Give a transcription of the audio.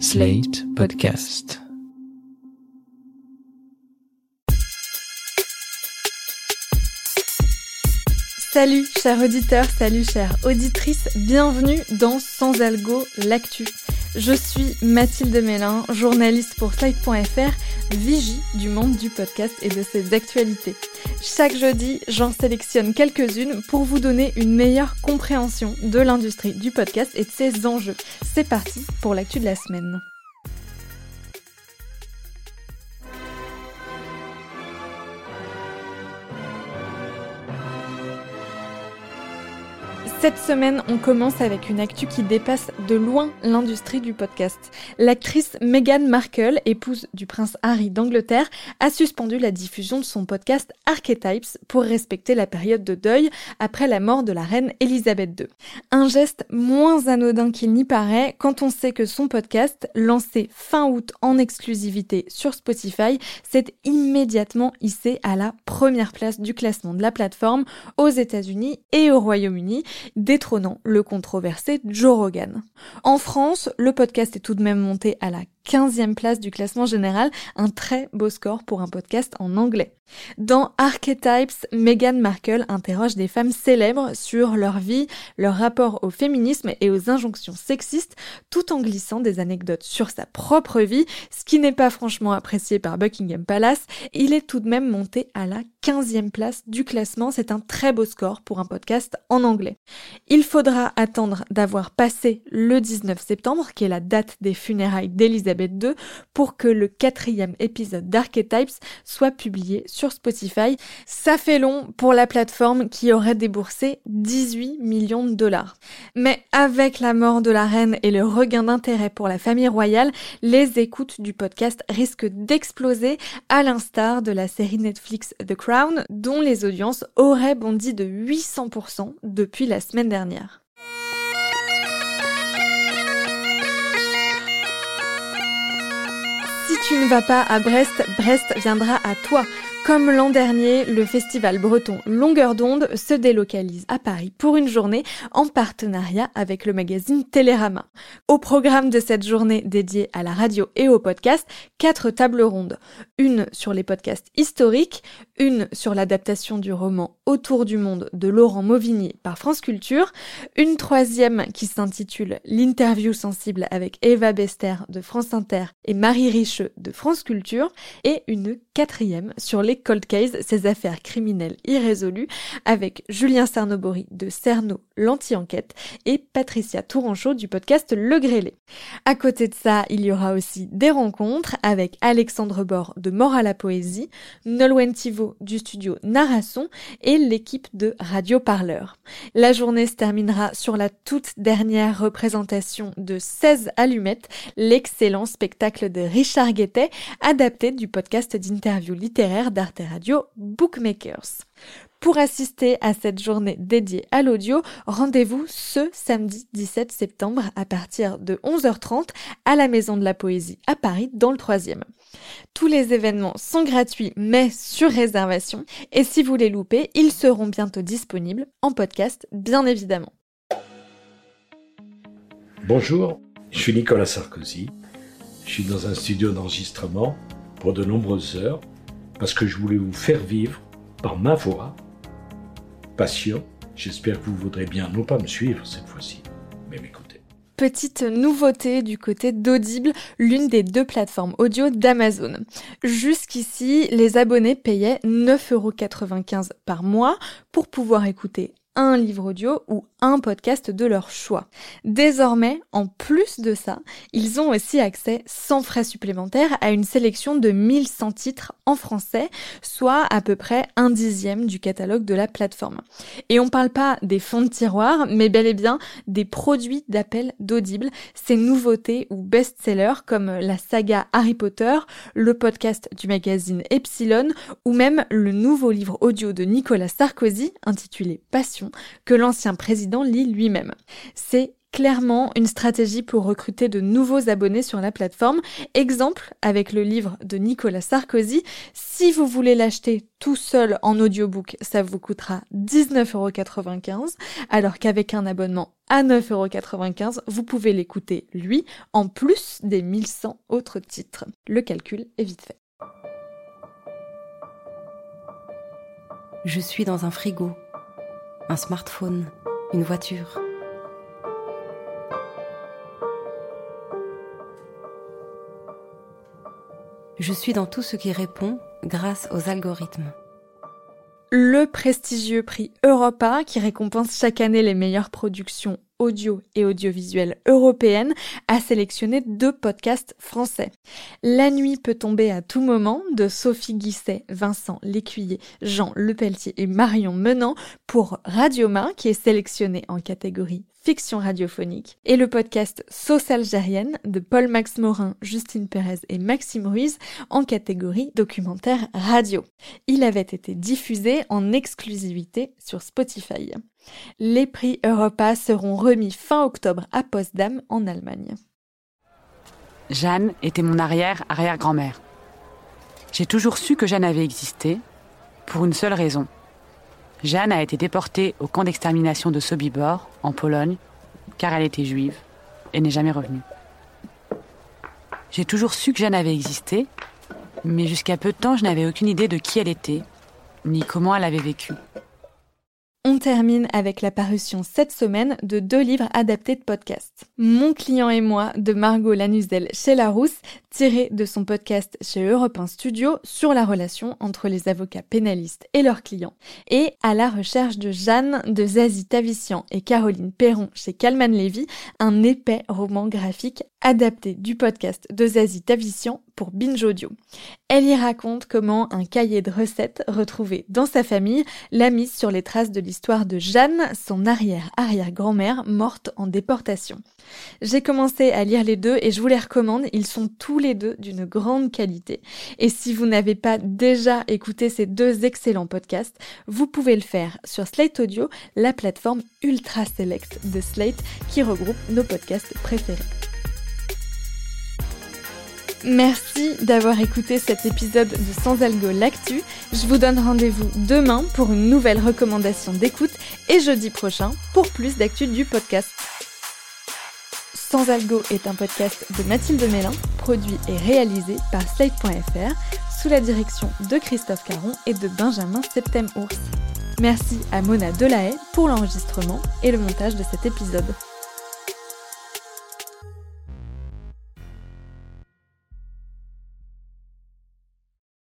Slate Podcast. Salut chers auditeurs, salut chères auditrices, bienvenue dans Sans Algo, l'actu. Je suis Mathilde Mélin, journaliste pour Slide.fr, vigie du monde du podcast et de ses actualités. Chaque jeudi, j'en sélectionne quelques-unes pour vous donner une meilleure compréhension de l'industrie du podcast et de ses enjeux. C'est parti pour l'actu de la semaine. Cette semaine, on commence avec une actu qui dépasse de loin l'industrie du podcast. L'actrice Meghan Markle, épouse du prince Harry d'Angleterre, a suspendu la diffusion de son podcast Archetypes pour respecter la période de deuil après la mort de la reine Elisabeth II. Un geste moins anodin qu'il n'y paraît quand on sait que son podcast, lancé fin août en exclusivité sur Spotify, s'est immédiatement hissé à la première place du classement de la plateforme aux États-Unis et au Royaume-Uni détrônant le controversé Joe Rogan. En France, le podcast est tout de même monté à la 15e place du classement général, un très beau score pour un podcast en anglais. Dans Archetypes, Meghan Markle interroge des femmes célèbres sur leur vie, leur rapport au féminisme et aux injonctions sexistes, tout en glissant des anecdotes sur sa propre vie, ce qui n'est pas franchement apprécié par Buckingham Palace. Il est tout de même monté à la 15e place du classement, c'est un très beau score pour un podcast en anglais. Il faudra attendre d'avoir passé le 19 septembre, qui est la date des funérailles d'Elisabeth Pour que le quatrième épisode d'Archetypes soit publié sur Spotify. Ça fait long pour la plateforme qui aurait déboursé 18 millions de dollars. Mais avec la mort de la reine et le regain d'intérêt pour la famille royale, les écoutes du podcast risquent d'exploser à l'instar de la série Netflix The Crown dont les audiences auraient bondi de 800% depuis la semaine dernière. Tu ne vas pas à Brest, Brest viendra à toi. Comme l'an dernier, le festival breton Longueur d'onde se délocalise à Paris pour une journée en partenariat avec le magazine Télérama. Au programme de cette journée dédiée à la radio et au podcast, quatre tables rondes. Une sur les podcasts historiques, une sur l'adaptation du roman Autour du monde de Laurent Mauvigny par France Culture, une troisième qui s'intitule L'interview sensible avec Eva Bester de France Inter et Marie Richeux de France Culture, et une quatrième sur les cold cases, ces affaires criminelles irrésolues, avec Julien Cernobori de Cerno, l'anti-enquête, et Patricia Tourangeau du podcast Le Grélé. À côté de ça, il y aura aussi des rencontres avec Alexandre Bord de Mort à la Poésie, Nolwenn du studio Narration et l'équipe de Radio Parleur. La journée se terminera sur la toute dernière représentation de 16 allumettes, l'excellent spectacle de Richard Guettet, adapté du podcast d'interview littéraire d'Arte Radio Bookmakers. Pour assister à cette journée dédiée à l'audio, rendez-vous ce samedi 17 septembre à partir de 11h30 à la Maison de la Poésie à Paris dans le 3e. Tous les événements sont gratuits mais sur réservation et si vous les loupez, ils seront bientôt disponibles en podcast bien évidemment. Bonjour, je suis Nicolas Sarkozy. Je suis dans un studio d'enregistrement pour de nombreuses heures parce que je voulais vous faire vivre par ma voix passion. J'espère que vous voudrez bien non pas me suivre cette fois-ci, mais m'écouter. Petite nouveauté du côté d'Audible, l'une des deux plateformes audio d'Amazon. Jusqu'ici, les abonnés payaient 9,95€ par mois pour pouvoir écouter un livre audio ou un podcast de leur choix. Désormais, en plus de ça, ils ont aussi accès sans frais supplémentaires à une sélection de 1100 titres en français, soit à peu près un dixième du catalogue de la plateforme. Et on parle pas des fonds de tiroir, mais bel et bien des produits d'appel d'Audible, ces nouveautés ou best-sellers comme la saga Harry Potter, le podcast du magazine Epsilon ou même le nouveau livre audio de Nicolas Sarkozy intitulé Passion que l'ancien président lit lui-même. C'est clairement une stratégie pour recruter de nouveaux abonnés sur la plateforme. Exemple avec le livre de Nicolas Sarkozy. Si vous voulez l'acheter tout seul en audiobook, ça vous coûtera 19,95€, alors qu'avec un abonnement à 9,95€, vous pouvez l'écouter lui, en plus des 1100 autres titres. Le calcul est vite fait. Je suis dans un frigo, un smartphone, une voiture. Je suis dans tout ce qui répond grâce aux algorithmes. Le prestigieux prix Europa, qui récompense chaque année les meilleures productions audio et audiovisuelles européennes, a sélectionné deux podcasts français. La nuit peut tomber à tout moment de Sophie Guisset, Vincent Lécuyer, Jean Lepelletier et Marion Menant pour Radioma, qui est sélectionné en catégorie fiction radiophonique, et le podcast Sauce algérienne de Paul Max Morin, Justine Pérez et Maxime Ruiz en catégorie documentaire radio. Il avait été diffusé en exclusivité sur Spotify. Les prix Europa seront remis fin octobre à Potsdam en Allemagne. Jeanne était mon arrière-arrière-grand-mère. J'ai toujours su que Jeanne avait existé pour une seule raison – Jeanne a été déportée au camp d'extermination de Sobibor, en Pologne, car elle était juive et n'est jamais revenue. J'ai toujours su que Jeanne avait existé, mais jusqu'à peu de temps, je n'avais aucune idée de qui elle était, ni comment elle avait vécu. On termine avec la parution cette semaine de deux livres adaptés de podcast. Mon client et moi de Margot Lanuzel chez Larousse, tiré de son podcast chez Europe 1 Studio sur la relation entre les avocats pénalistes et leurs clients. Et à la recherche de Jeanne de Zazie Tavissian et Caroline Perron chez Calman Levy, un épais roman graphique adapté du podcast de Zazie Tavissian pour Binge Audio. Elle y raconte comment un cahier de recettes retrouvé dans sa famille l'a mise sur les traces de l'histoire de Jeanne, son arrière-arrière-grand-mère morte en déportation. J'ai commencé à lire les deux et je vous les recommande, ils sont tous les deux d'une grande qualité. Et si vous n'avez pas déjà écouté ces deux excellents podcasts, vous pouvez le faire sur Slate Audio, la plateforme ultra select de Slate qui regroupe nos podcasts préférés. Merci d'avoir écouté cet épisode de Sans Algo L'Actu. Je vous donne rendez-vous demain pour une nouvelle recommandation d'écoute et jeudi prochain pour plus d'actu du podcast. Sans Algo est un podcast de Mathilde Mélin, produit et réalisé par Slate.fr sous la direction de Christophe Caron et de Benjamin Septem-Ours. Merci à Mona Delahaye pour l'enregistrement et le montage de cet épisode.